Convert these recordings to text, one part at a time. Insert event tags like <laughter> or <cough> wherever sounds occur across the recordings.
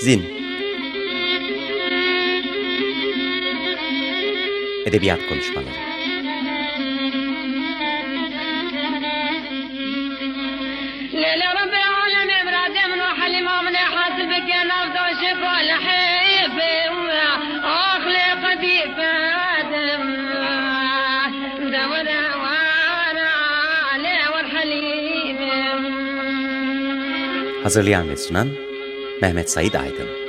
Zin Edebiyat Konuşmaları Hazırlayan ve sunan Mehmet Said Aydın.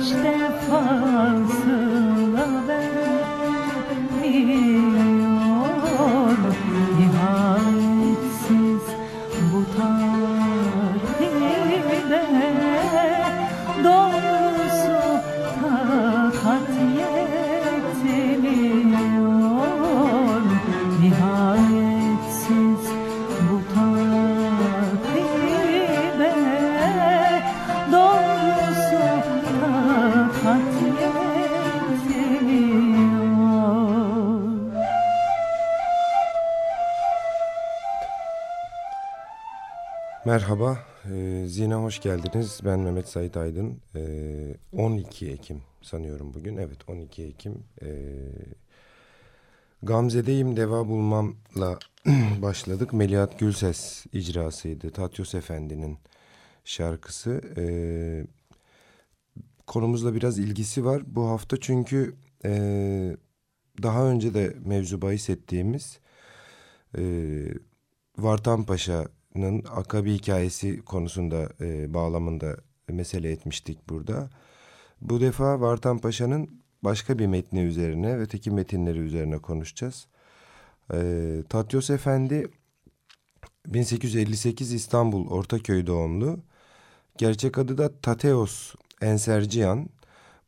kaç defası Merhaba, e, Zine hoş geldiniz. Ben Mehmet Sait Aydın. E, 12 Ekim sanıyorum bugün. Evet 12 Ekim. E, Gamze'deyim deva bulmamla <clears throat> başladık. Melihat Gülses icrasıydı. Tatyos Efendi'nin şarkısı. E, konumuzla biraz ilgisi var. Bu hafta çünkü e, daha önce de mevzu bahis ettiğimiz e, Vartan Paşa'nın Akabi hikayesi konusunda e, bağlamında mesele etmiştik burada. Bu defa Vartan Paşa'nın başka bir metni üzerine ve teki metinleri üzerine konuşacağız. E, Tatyos Efendi 1858 İstanbul Ortaköy doğumlu. Gerçek adı da Tateos Enserciyan.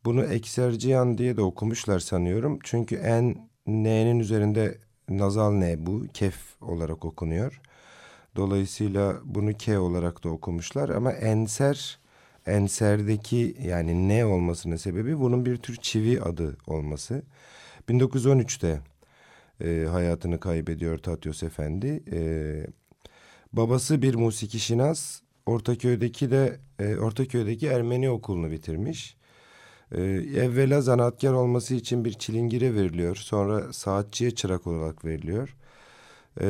Bunu Ekserciyan diye de okumuşlar sanıyorum. Çünkü en n'nin üzerinde nazal ne bu kef olarak okunuyor. Dolayısıyla bunu K olarak da okumuşlar ama enser enserdeki yani ne olmasının sebebi bunun bir tür çivi adı olması. 1913'te e, hayatını kaybediyor Tatyos Efendi. E, babası bir musiki şinas, Ortaköy'deki de e, Ortaköy'deki Ermeni okulunu bitirmiş. E, evvela zanaatkar olması için bir çilingire veriliyor. Sonra saatçiye çırak olarak veriliyor. E,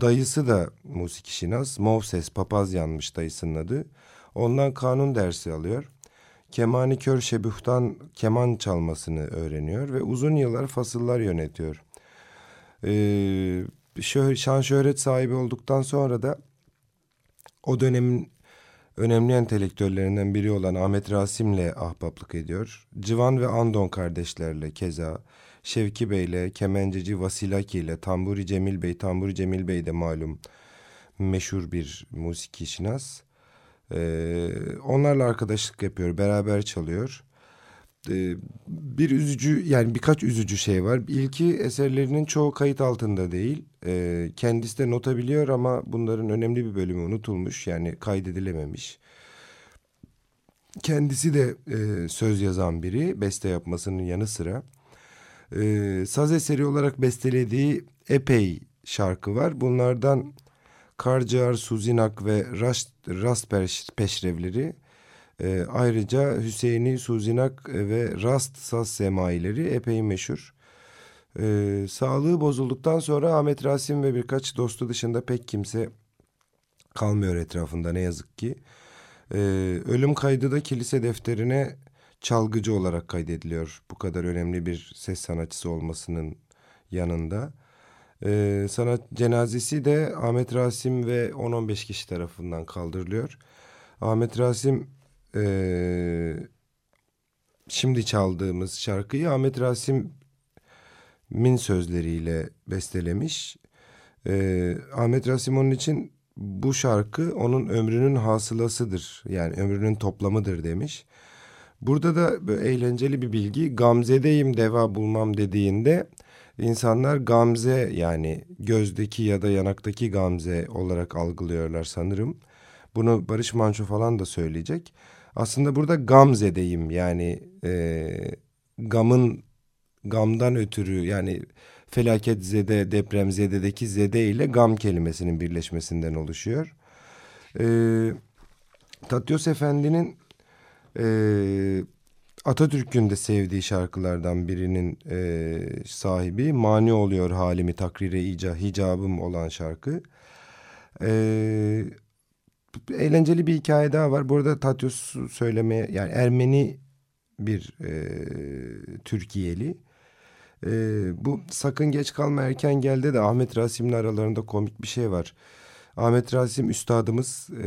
dayısı da musiki şinas. Movses Papazyanmış dayısının adı. Ondan kanun dersi alıyor. Kemani Kör Şebuh'tan keman çalmasını öğreniyor ve uzun yıllar fasıllar yönetiyor. Ee, şan şöhret sahibi olduktan sonra da o dönemin önemli entelektüellerinden biri olan Ahmet Rasim'le ahbaplık ediyor. Civan ve Andon kardeşlerle keza, Şevki Bey'le, kemenceci Vasilaki ile, Tamburi Cemil Bey, Tamburi Cemil Bey de malum meşhur bir musiki şinas. Ee, onlarla arkadaşlık yapıyor, beraber çalıyor. Ee, bir üzücü yani birkaç üzücü şey var. İlki eserlerinin çoğu kayıt altında değil. Ee, kendisi de notabiliyor ama bunların önemli bir bölümü unutulmuş. Yani kaydedilememiş. Kendisi de e, söz yazan biri beste yapmasının yanı sıra. E, saz eseri olarak bestelediği epey şarkı var. Bunlardan Karcar, Suzinak ve Rast, Rast Peşrevleri e, ayrıca Hüseyin'i, Suzinak ve Rast saz semaileri epey meşhur. E, sağlığı bozulduktan sonra Ahmet Rasim ve birkaç dostu dışında pek kimse kalmıyor etrafında ne yazık ki. E, ölüm kaydı da kilise defterine çalgıcı olarak kaydediliyor. Bu kadar önemli bir ses sanatçısı olmasının yanında. Ee, sanat cenazesi de Ahmet Rasim ve 10-15 kişi tarafından kaldırılıyor. Ahmet Rasim e, şimdi çaldığımız şarkıyı Ahmet Rasim'in sözleriyle bestelemiş. Ee, Ahmet Rasim onun için bu şarkı onun ömrünün hasılasıdır. Yani ömrünün toplamıdır demiş. Burada da böyle eğlenceli bir bilgi. Gamze'deyim deva bulmam dediğinde insanlar gamze yani gözdeki ya da yanaktaki gamze olarak algılıyorlar sanırım. Bunu Barış Manço falan da söyleyecek. Aslında burada gamzedeyim yani e, gamın gamdan ötürü yani felaket zede deprem zededeki zede ile gam kelimesinin birleşmesinden oluşuyor. E, Tatyos Efendi'nin e, Atatürk'ün de sevdiği şarkılardan birinin e, sahibi Mani Oluyor Halimi Takrire ica, Hicabım olan şarkı. E, eğlenceli bir hikaye daha var. Bu arada Tatyos söylemeye yani Ermeni bir e, Türkiye'li. E, bu Sakın Geç Kalma Erken Gel'de de Ahmet Rasim'le aralarında komik bir şey var. Ahmet Rasim üstadımız e,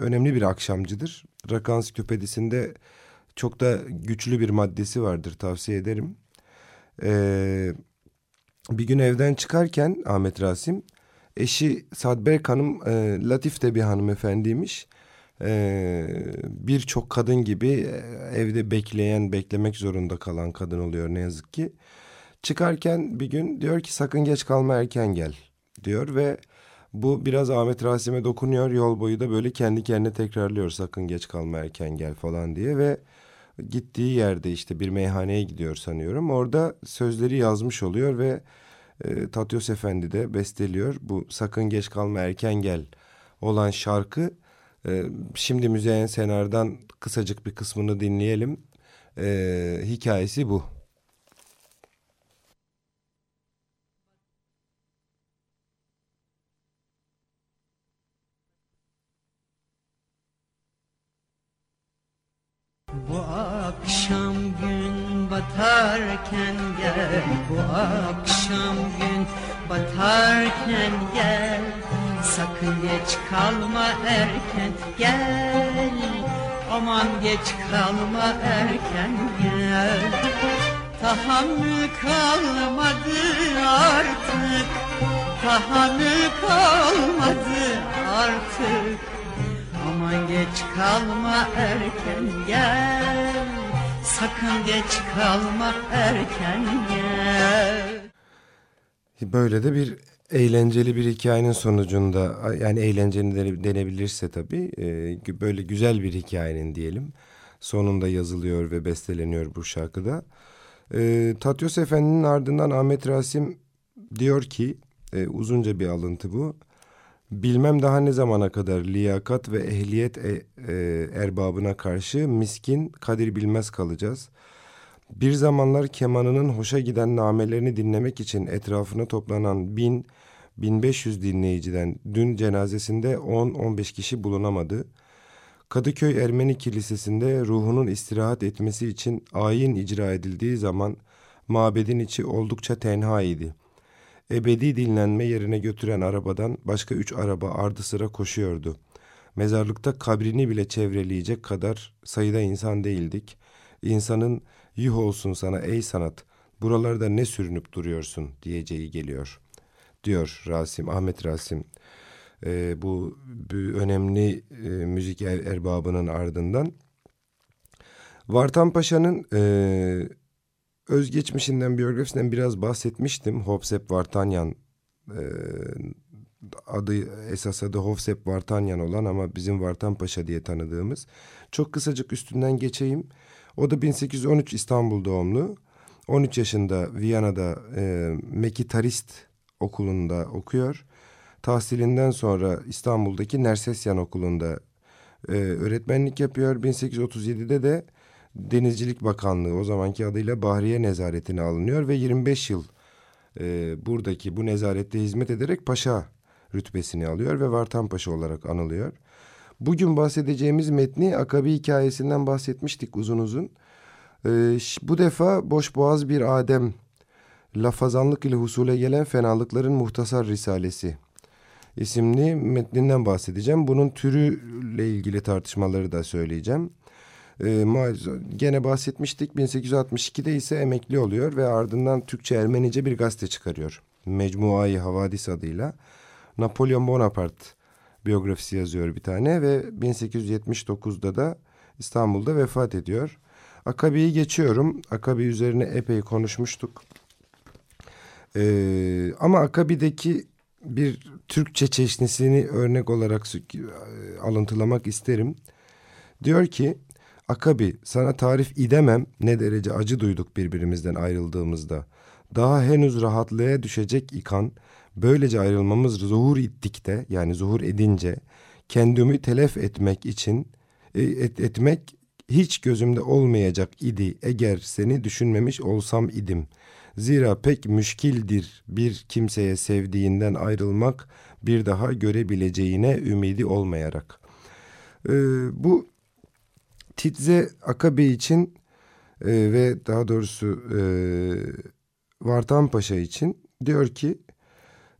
önemli bir akşamcıdır. Rakı Ansiklopedisinde çok da güçlü bir maddesi vardır tavsiye ederim. Ee, bir gün evden çıkarken Ahmet Rasim eşi Sadberk Hanım e, Latif de bir hanımefendiymiş. Ee, Birçok kadın gibi e, evde bekleyen beklemek zorunda kalan kadın oluyor ne yazık ki. Çıkarken bir gün diyor ki sakın geç kalma erken gel diyor ve bu biraz Ahmet Rasim'e dokunuyor yol boyu da böyle kendi kendine tekrarlıyor sakın geç kalma erken gel falan diye ve gittiği yerde işte bir meyhaneye gidiyor sanıyorum. Orada sözleri yazmış oluyor ve e, Tatyos Efendi de besteliyor. Bu sakın geç kalma erken gel olan şarkı. E, şimdi Müzeyyen Senar'dan kısacık bir kısmını dinleyelim. E, hikayesi bu. Batarken gel Bu akşam gün batarken gel. Sakın geç kalma erken gel. Aman geç kalma erken gel. Tahammül kalmadı artık Tahammül kalmadı artık. Aman geç kalma erken gel Sakın geç kalma erken gel Böyle de bir eğlenceli bir hikayenin sonucunda yani eğlenceli dene- denebilirse tabii e, böyle güzel bir hikayenin diyelim sonunda yazılıyor ve besteleniyor bu şarkıda. E, Tatyos Efendi'nin ardından Ahmet Rasim diyor ki e, uzunca bir alıntı bu. Bilmem daha ne zamana kadar liyakat ve ehliyet e, e, erbabına karşı miskin kadir bilmez kalacağız. Bir zamanlar kemanının hoşa giden namelerini dinlemek için etrafına toplanan bin, 1500 dinleyiciden dün cenazesinde 10-15 kişi bulunamadı. Kadıköy Ermeni Kilisesi'nde ruhunun istirahat etmesi için ayin icra edildiği zaman mabedin içi oldukça tenha idi. Ebedi dinlenme yerine götüren arabadan başka üç araba ardı sıra koşuyordu. Mezarlıkta kabrini bile çevreleyecek kadar sayıda insan değildik. İnsanın yuh olsun sana ey sanat buralarda ne sürünüp duruyorsun diyeceği geliyor. Diyor Rasim, Ahmet Rasim e, bu, bu önemli e, müzik er, erbabının ardından. Vartan Paşa'nın e, özgeçmişinden, biyografisinden biraz bahsetmiştim. Hopsep Vartanyan e, adı esas adı Hopsep Vartanyan olan ama bizim Vartan Paşa diye tanıdığımız. Çok kısacık üstünden geçeyim. O da 1813 İstanbul doğumlu. 13 yaşında Viyana'da e, Mekitarist okulunda okuyor. Tahsilinden sonra İstanbul'daki Nersesyan Okulu'nda e, öğretmenlik yapıyor. 1837'de de Denizcilik Bakanlığı o zamanki adıyla Bahriye Nezaretine alınıyor ve 25 yıl e, buradaki bu nezarette hizmet ederek paşa rütbesini alıyor ve Vartan Paşa olarak anılıyor. Bugün bahsedeceğimiz metni Akabi hikayesinden bahsetmiştik uzun uzun. E, bu defa boş boğaz bir Adem, lafazanlık ile husule gelen fenalıkların muhtasar risalesi isimli metninden bahsedeceğim. Bunun türüyle ilgili tartışmaları da söyleyeceğim. Ee, gene bahsetmiştik 1862'de ise emekli oluyor ve ardından Türkçe Ermenice bir gazete çıkarıyor. Mecmuayı Havadis adıyla. Napolyon Bonaparte biyografisi yazıyor bir tane ve 1879'da da İstanbul'da vefat ediyor. Akabi'yi geçiyorum. Akabi üzerine epey konuşmuştuk. Ee, ama Akabi'deki bir Türkçe çeşnisini örnek olarak alıntılamak isterim. Diyor ki Akabi sana tarif idemem ne derece acı duyduk birbirimizden ayrıldığımızda. Daha henüz rahatlığa düşecek ikan böylece ayrılmamız zuhur ittikte yani zuhur edince kendimi telef etmek için e, et, etmek hiç gözümde olmayacak idi eğer seni düşünmemiş olsam idim. Zira pek müşkildir bir kimseye sevdiğinden ayrılmak bir daha görebileceğine ümidi olmayarak. Ee, bu Titze Akabe için e, ve daha doğrusu e, Vartan Paşa için diyor ki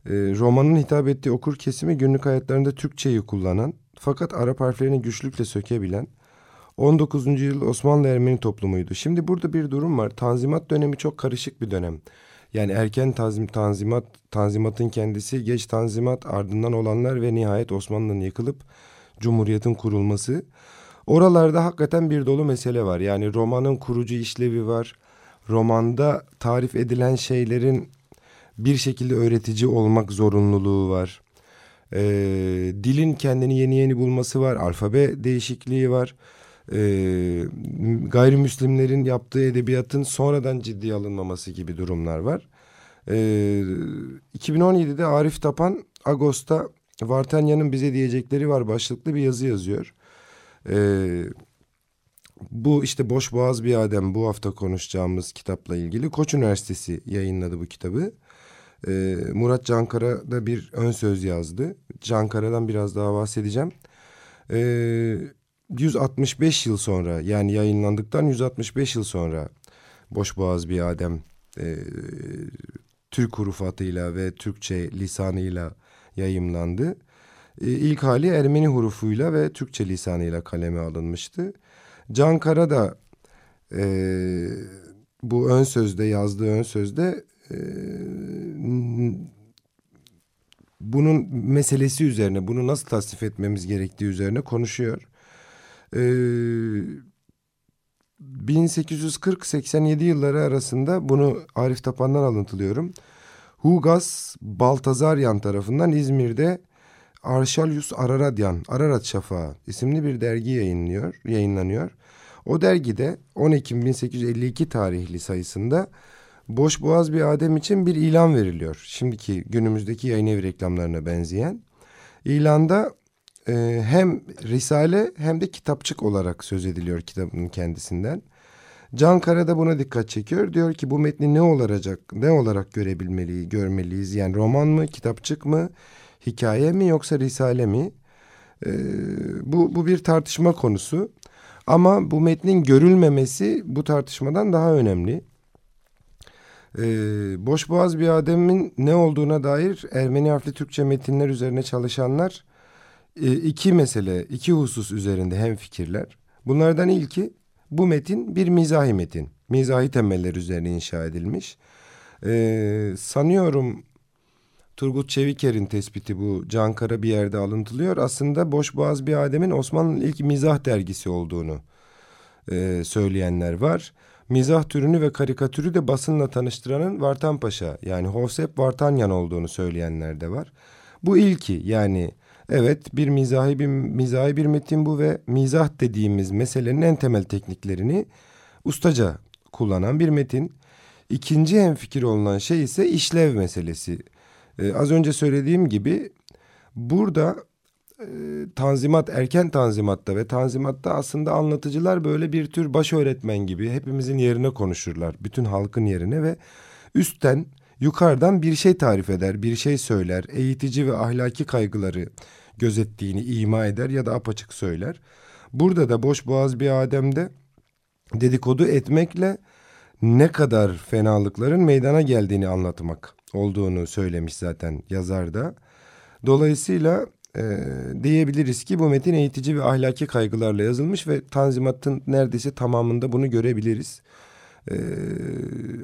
e, romanın hitap ettiği okur kesimi günlük hayatlarında Türkçeyi kullanan fakat Arap harflerini güçlükle sökebilen 19. yüzyıl Osmanlı Ermeni toplumuydu. Şimdi burada bir durum var. Tanzimat dönemi çok karışık bir dönem. Yani erken tanzim, tanzimat, tanzimatın kendisi, geç tanzimat, ardından olanlar ve nihayet Osmanlı'nın yıkılıp Cumhuriyet'in kurulması. Oralarda hakikaten bir dolu mesele var. Yani romanın kurucu işlevi var. Romanda tarif edilen şeylerin bir şekilde öğretici olmak zorunluluğu var. Ee, dilin kendini yeni yeni bulması var. Alfabe değişikliği var e, gayrimüslimlerin yaptığı edebiyatın sonradan ciddiye alınmaması gibi durumlar var. E, 2017'de Arif Tapan Ağustos'ta Vartanya'nın bize diyecekleri var başlıklı bir yazı yazıyor. Ee, bu işte Boş Boğaz Bir Adem bu hafta konuşacağımız kitapla ilgili Koç Üniversitesi yayınladı bu kitabı. Ee, Murat Cankara da bir ön söz yazdı. Cankara'dan biraz daha bahsedeceğim. Ee, 165 yıl sonra yani yayınlandıktan 165 yıl sonra Boş Boğaz Bir Adem e, Türk hurufatıyla ve Türkçe lisanıyla yayımlandı. E, ilk hali Ermeni hurufuyla ve Türkçe lisanıyla kaleme alınmıştı. Can Kara da e, bu ön sözde yazdığı ön sözde e, bunun meselesi üzerine bunu nasıl tasnif etmemiz gerektiği üzerine konuşuyor. E, 1840-87 yılları arasında bunu Arif Tapan'dan alıntılıyorum. Hugas Baltazaryan tarafından İzmir'de Arşalyus Araradyan, Ararat Şafağı isimli bir dergi yayınlıyor, yayınlanıyor. O dergide 10 Ekim 1852 tarihli sayısında Boş Boğaz bir Adem için bir ilan veriliyor. Şimdiki günümüzdeki yayın evi reklamlarına benzeyen. İlanda e, hem risale hem de kitapçık olarak söz ediliyor kitabın kendisinden. Can Kara da buna dikkat çekiyor. Diyor ki bu metni ne olacak, ne olarak görebilmeliyiz, görmeliyiz? Yani roman mı, kitapçık mı, hikaye mi yoksa risale mi? Ee, bu, bu bir tartışma konusu. Ama bu metnin görülmemesi bu tartışmadan daha önemli. Ee, Boğaz bir Adem'in ne olduğuna dair Ermeni harfli Türkçe metinler üzerine çalışanlar e, iki mesele, iki husus üzerinde hem fikirler. Bunlardan ilki bu metin bir mizahi metin. Mizahi temeller üzerine inşa edilmiş. Ee, sanıyorum Turgut Çeviker'in tespiti bu Cankara bir yerde alıntılıyor. Aslında Boş Boğaz bir Adem'in Osmanlı'nın ilk mizah dergisi olduğunu e, söyleyenler var. Mizah türünü ve karikatürü de basınla tanıştıranın Vartan Paşa yani Hosep Vartanyan olduğunu söyleyenler de var. Bu ilki yani evet bir mizahi bir mizahi bir metin bu ve mizah dediğimiz meselenin en temel tekniklerini ustaca kullanan bir metin. İkinci hemfikir olunan şey ise işlev meselesi. Ee, az önce söylediğim gibi burada e, tanzimat erken tanzimatta ve tanzimatta aslında anlatıcılar böyle bir tür baş öğretmen gibi hepimizin yerine konuşurlar. Bütün halkın yerine ve üstten yukarıdan bir şey tarif eder, bir şey söyler. Eğitici ve ahlaki kaygıları gözettiğini ima eder ya da apaçık söyler. Burada da boş boğaz bir Adem'de dedikodu etmekle ne kadar fenalıkların meydana geldiğini anlatmak olduğunu söylemiş zaten yazar da. Dolayısıyla e, diyebiliriz ki bu metin eğitici ve ahlaki kaygılarla yazılmış ve Tanzimat'ın neredeyse tamamında bunu görebiliriz. E,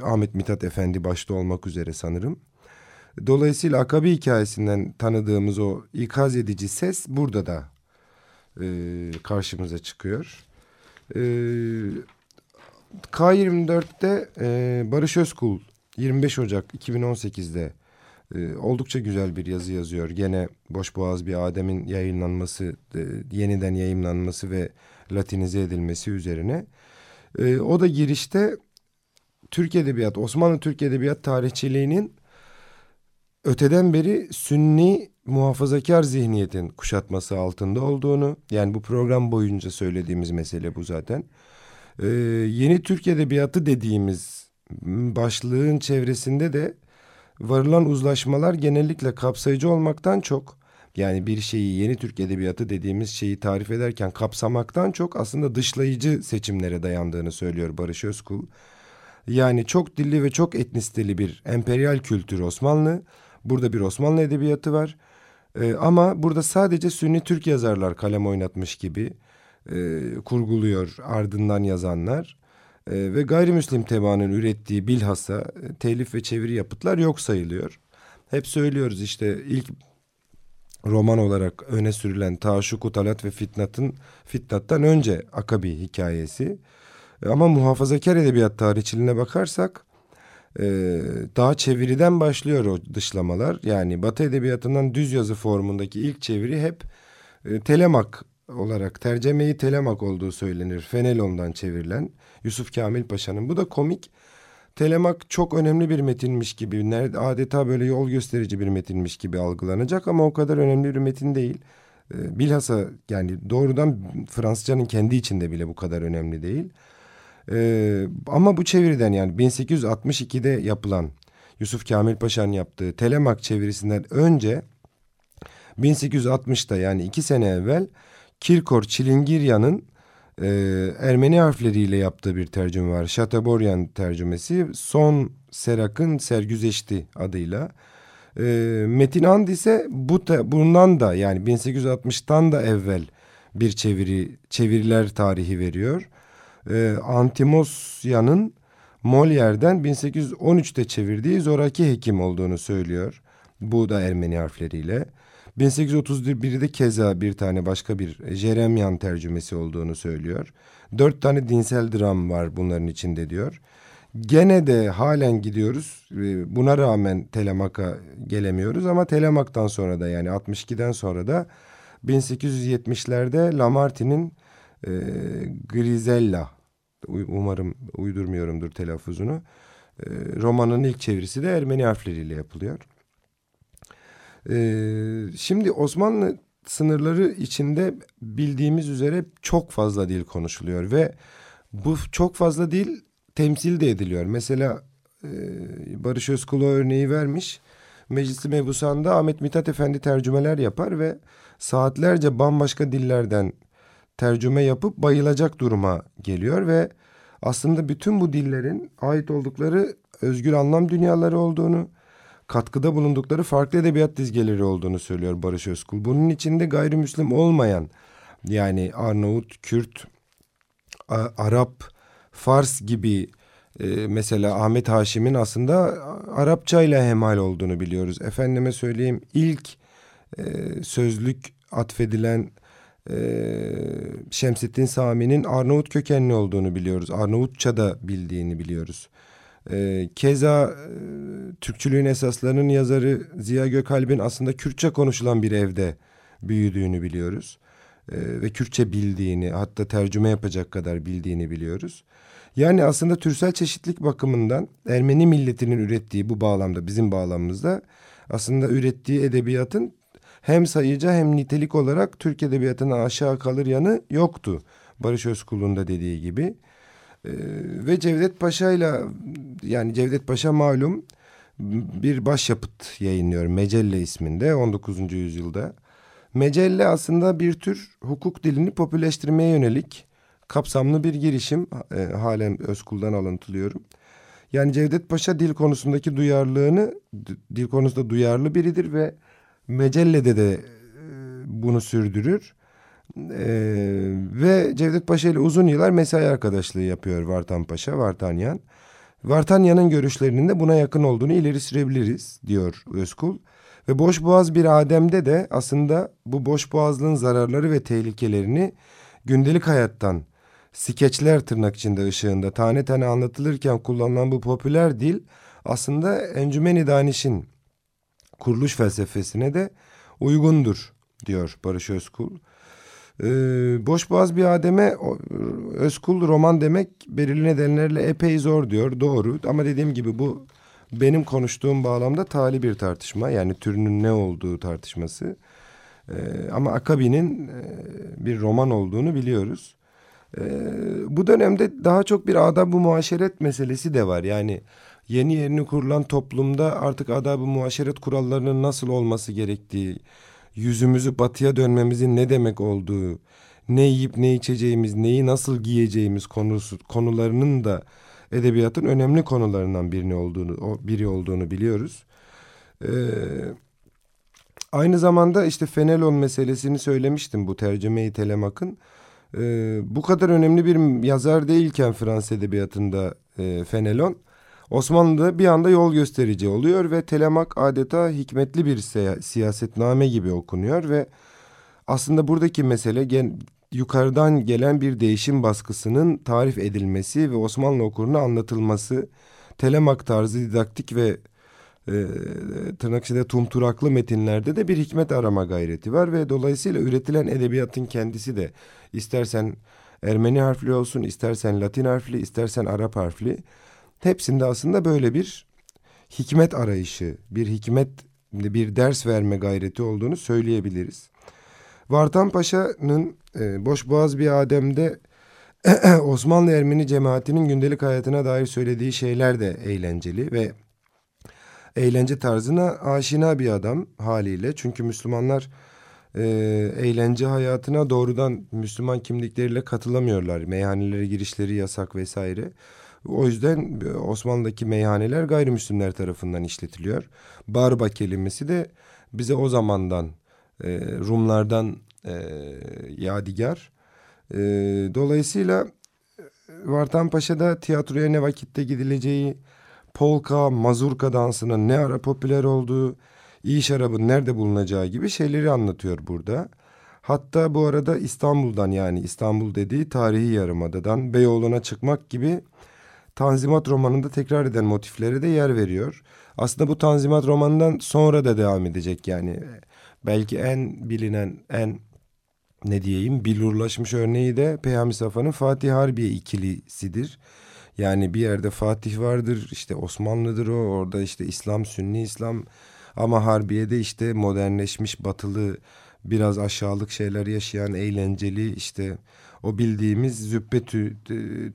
Ahmet Mithat Efendi başta olmak üzere sanırım. Dolayısıyla Akabi hikayesinden tanıdığımız o ikaz edici ses burada da e, karşımıza çıkıyor. E, K24'te e, Barış Özkul 25 Ocak 2018'de e, oldukça güzel bir yazı yazıyor. Gene Boş Boğaz bir Adem'in yayınlanması, e, yeniden yayınlanması ve latinize edilmesi üzerine. E, o da girişte Türk Edebiyat, Osmanlı Türk Edebiyat tarihçiliğinin öteden beri Sünni muhafazakar zihniyetin kuşatması altında olduğunu, yani bu program boyunca söylediğimiz mesele bu zaten. Ee, yeni Türk Edebiyatı dediğimiz başlığın çevresinde de varılan uzlaşmalar genellikle kapsayıcı olmaktan çok yani bir şeyi yeni Türk edebiyatı dediğimiz şeyi tarif ederken kapsamaktan çok aslında dışlayıcı seçimlere dayandığını söylüyor Barış Özkul. Yani çok dilli ve çok etnisteli bir emperyal kültür Osmanlı. Burada bir Osmanlı edebiyatı var. Ee, ama burada sadece Sünni Türk yazarlar kalem oynatmış gibi e, kurguluyor ardından yazanlar. E, ve gayrimüslim tebaanın ürettiği bilhassa e, telif ve çeviri yapıtlar yok sayılıyor. Hep söylüyoruz işte ilk roman olarak öne sürülen Taşuku Talat ve Fitnat'ın Fitnat'tan önce Akabi hikayesi. E, ama muhafazakar edebiyat tarihçiliğine bakarsak e, daha çeviriden başlıyor o dışlamalar. Yani Batı edebiyatından düz yazı formundaki ilk çeviri hep e, Telemak olarak tercemeyi Telemak olduğu söylenir. Fenelon'dan çevrilen Yusuf Kamil Paşa'nın. Bu da komik. Telemak çok önemli bir metinmiş gibi, nerede adeta böyle yol gösterici bir metinmiş gibi algılanacak ama o kadar önemli bir metin değil. E, bilhassa yani doğrudan Fransızcanın kendi içinde bile bu kadar önemli değil. E, ama bu çeviriden yani 1862'de yapılan Yusuf Kamil Paşa'nın yaptığı Telemak çevirisinden önce 1860'da yani iki sene evvel Kirkor Çilingiryan'ın e, Ermeni harfleriyle yaptığı bir tercüme var. Şataboryan tercümesi Son Serak'ın Sergüzeşti adıyla. E, Metin And ise bu te, bundan da yani 1860'tan da evvel bir çeviri çeviriler tarihi veriyor. E, Antimosya'nın Molière'den 1813'te çevirdiği Zoraki Hekim olduğunu söylüyor. Bu da Ermeni harfleriyle. 1831'de keza bir tane başka bir Jeremyan tercümesi olduğunu söylüyor. Dört tane dinsel dram var bunların içinde diyor. Gene de halen gidiyoruz. Buna rağmen Telemak'a gelemiyoruz ama Telemak'tan sonra da yani 62'den sonra da 1870'lerde Lamartine'in e, Grisella umarım uydurmuyorumdur telaffuzunu. E, romanın ilk çevirisi de Ermeni harfleriyle yapılıyor. Ee, şimdi Osmanlı sınırları içinde bildiğimiz üzere çok fazla dil konuşuluyor ve bu çok fazla dil temsil de ediliyor. Mesela e, Barış Özkulu örneği vermiş. Meclisi Mebusan'da Ahmet Mithat Efendi tercümeler yapar ve saatlerce bambaşka dillerden tercüme yapıp bayılacak duruma geliyor ve aslında bütün bu dillerin ait oldukları özgür anlam dünyaları olduğunu, katkıda bulundukları farklı edebiyat dizgeleri olduğunu söylüyor Barış Özkul. Bunun içinde gayrimüslim olmayan yani Arnavut, Kürt, Arap, Fars gibi e, mesela Ahmet Haşim'in aslında Arapça ile hemal olduğunu biliyoruz. Efendime söyleyeyim ilk e, sözlük atfedilen e, Şemsettin Sami'nin Arnavut kökenli olduğunu biliyoruz. Arnavutça da bildiğini biliyoruz. E, keza e, Türkçülüğün esaslarının yazarı Ziya Gökalp'in aslında Kürtçe konuşulan bir evde büyüdüğünü biliyoruz. E, ve Kürtçe bildiğini hatta tercüme yapacak kadar bildiğini biliyoruz. Yani aslında türsel çeşitlik bakımından Ermeni milletinin ürettiği bu bağlamda bizim bağlamımızda aslında ürettiği edebiyatın hem sayıca hem nitelik olarak Türk edebiyatına aşağı kalır yanı yoktu. Barış Özkul'un da dediği gibi. Ee, ve Cevdet Paşa ile yani Cevdet Paşa malum bir başyapıt yayınlıyor Mecelle isminde 19. yüzyılda. Mecelle aslında bir tür hukuk dilini popüleştirmeye yönelik kapsamlı bir girişim. E, halen Özkul'dan alıntılıyorum. Yani Cevdet Paşa dil konusundaki duyarlılığını, dil konusunda duyarlı biridir ve Mecelle'de de e, bunu sürdürür. Ee, ve Cevdet Paşa ile uzun yıllar mesai arkadaşlığı yapıyor Vartan Paşa, Vartanyan. Vartanyan'ın görüşlerinin de buna yakın olduğunu ileri sürebiliriz diyor Özkul. Ve boş boğaz bir Adem'de de aslında bu boş boğazlığın zararları ve tehlikelerini gündelik hayattan skeçler tırnak içinde ışığında tane tane anlatılırken kullanılan bu popüler dil aslında Encümeni Daniş'in kuruluş felsefesine de uygundur diyor Barış Özkul. Ee, boş boğaz bir Adem'e Özkul roman demek belirli nedenlerle epey zor diyor. Doğru ama dediğim gibi bu benim konuştuğum bağlamda tali bir tartışma. Yani türünün ne olduğu tartışması. Ee, ama Akabi'nin e, bir roman olduğunu biliyoruz. Ee, bu dönemde daha çok bir adab-ı muaşeret meselesi de var. Yani yeni yerini kurulan toplumda artık adab-ı muaşeret kurallarının nasıl olması gerektiği yüzümüzü batıya dönmemizin ne demek olduğu, ne yiyip ne içeceğimiz, neyi nasıl giyeceğimiz konusu konularının da edebiyatın önemli konularından birini olduğunu, biri olduğunu biliyoruz. Ee, aynı zamanda işte Fenelon meselesini söylemiştim bu tercümeyi Telemak'ın. Ee, bu kadar önemli bir yazar değilken Fransız edebiyatında e, Fenelon Osmanlı'da bir anda yol gösterici oluyor ve Telemak adeta hikmetli bir siyasetname gibi okunuyor ve aslında buradaki mesele gen yukarıdan gelen bir değişim baskısının tarif edilmesi ve Osmanlı okuruna anlatılması. Telemak tarzı didaktik ve e, tırnak içinde tumturaklı metinlerde de bir hikmet arama gayreti var ve dolayısıyla üretilen edebiyatın kendisi de istersen Ermeni harfli olsun, istersen Latin harfli, istersen Arap harfli hepsinde aslında böyle bir hikmet arayışı, bir hikmet, bir ders verme gayreti olduğunu söyleyebiliriz. Vartan Paşa'nın e, Boş Boğaz bir Adem'de <clears throat> Osmanlı Ermeni cemaatinin gündelik hayatına dair söylediği şeyler de eğlenceli ve eğlence tarzına aşina bir adam haliyle. Çünkü Müslümanlar e, eğlence hayatına doğrudan Müslüman kimlikleriyle katılamıyorlar. Meyhanelere girişleri yasak vesaire. O yüzden Osmanlı'daki meyhaneler gayrimüslimler tarafından işletiliyor. Barba kelimesi de bize o zamandan e, Rumlardan e, yadigar. E, dolayısıyla Vartan Paşa'da tiyatroya ne vakitte gidileceği, polka, mazurka dansının ne ara popüler olduğu, iyi şarabın nerede bulunacağı gibi şeyleri anlatıyor burada. Hatta bu arada İstanbul'dan yani İstanbul dediği tarihi yarımadadan Beyoğlu'na çıkmak gibi Tanzimat romanında tekrar eden motiflere de yer veriyor. Aslında bu Tanzimat romanından sonra da devam edecek yani. Belki en bilinen, en ne diyeyim billurlaşmış örneği de Peyami Safa'nın Fatih Harbiye ikilisidir. Yani bir yerde Fatih vardır işte Osmanlı'dır o orada işte İslam Sünni İslam ama Harbiye'de işte modernleşmiş batılı biraz aşağılık şeyler yaşayan eğlenceli işte o bildiğimiz züppe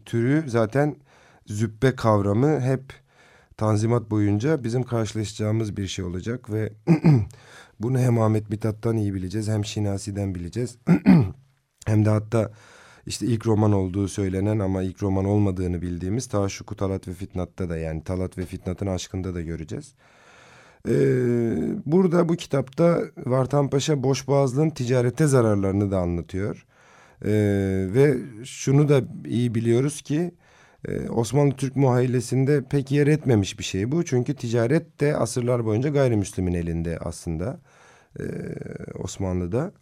türü zaten züppe kavramı hep Tanzimat boyunca bizim karşılaşacağımız bir şey olacak ve <clears throat> bunu hem Ahmet Mithat'tan iyi bileceğiz hem Şinasi'den bileceğiz. <clears throat> hem de hatta işte ilk roman olduğu söylenen ama ilk roman olmadığını bildiğimiz Taşuku Talat ve Fitnat'ta da yani Talat ve Fitnat'ın aşkında da göreceğiz. Ee, burada bu kitapta Vartan Paşa boşboğazlığın ticarete zararlarını da anlatıyor. Ee, ve şunu da iyi biliyoruz ki Osmanlı Türk muhayyilesinde pek yer etmemiş bir şey bu. Çünkü ticaret de asırlar boyunca gayrimüslimin elinde aslında e, Osmanlı'da.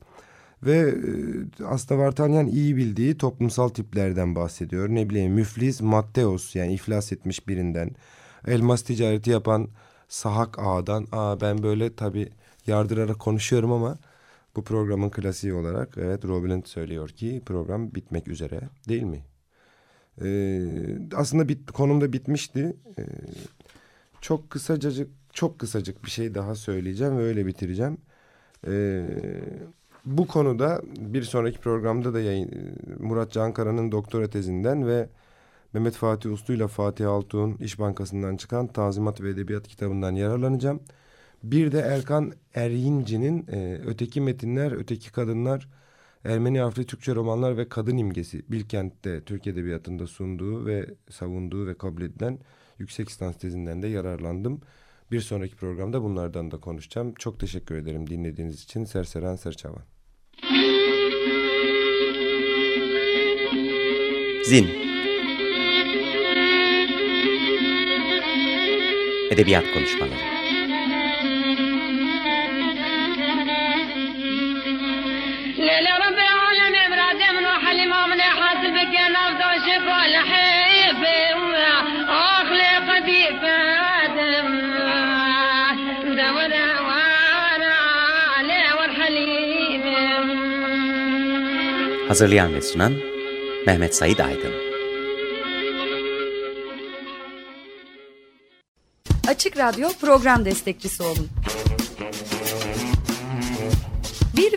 Ve e, aslında Vartanyan iyi bildiği toplumsal tiplerden bahsediyor. Ne bileyim müflis Matteos yani iflas etmiş birinden. Elmas ticareti yapan Sahak Ağa'dan. Aa ben böyle tabii yardırarak konuşuyorum ama bu programın klasiği olarak evet Robiland söylüyor ki program bitmek üzere değil mi? Ee, aslında bit, konumda bitmişti. Ee, çok kısacacık çok kısacık bir şey daha söyleyeceğim ve öyle bitireceğim. Ee, bu konuda bir sonraki programda da yayın, Murat Cankara'nın doktora tezinden ve Mehmet Fatih Uslu ile Fatih Altuğ'un İş Bankası'ndan çıkan Tazimat ve Edebiyat kitabından yararlanacağım. Bir de Erkan Eryinci'nin e, Öteki Metinler, Öteki Kadınlar, Ermeni Afri Türkçe Romanlar ve Kadın İmgesi Bilkent'te Türk Edebiyatı'nda sunduğu ve savunduğu ve kabul edilen yüksek lisans tezinden de yararlandım. Bir sonraki programda bunlardan da konuşacağım. Çok teşekkür ederim dinlediğiniz için. Serseren Serçavan. Zin Edebiyat Konuşmaları Hazırlayan ve sunan Mehmet Said Aydın. Açık Radyo program destekçisi olun.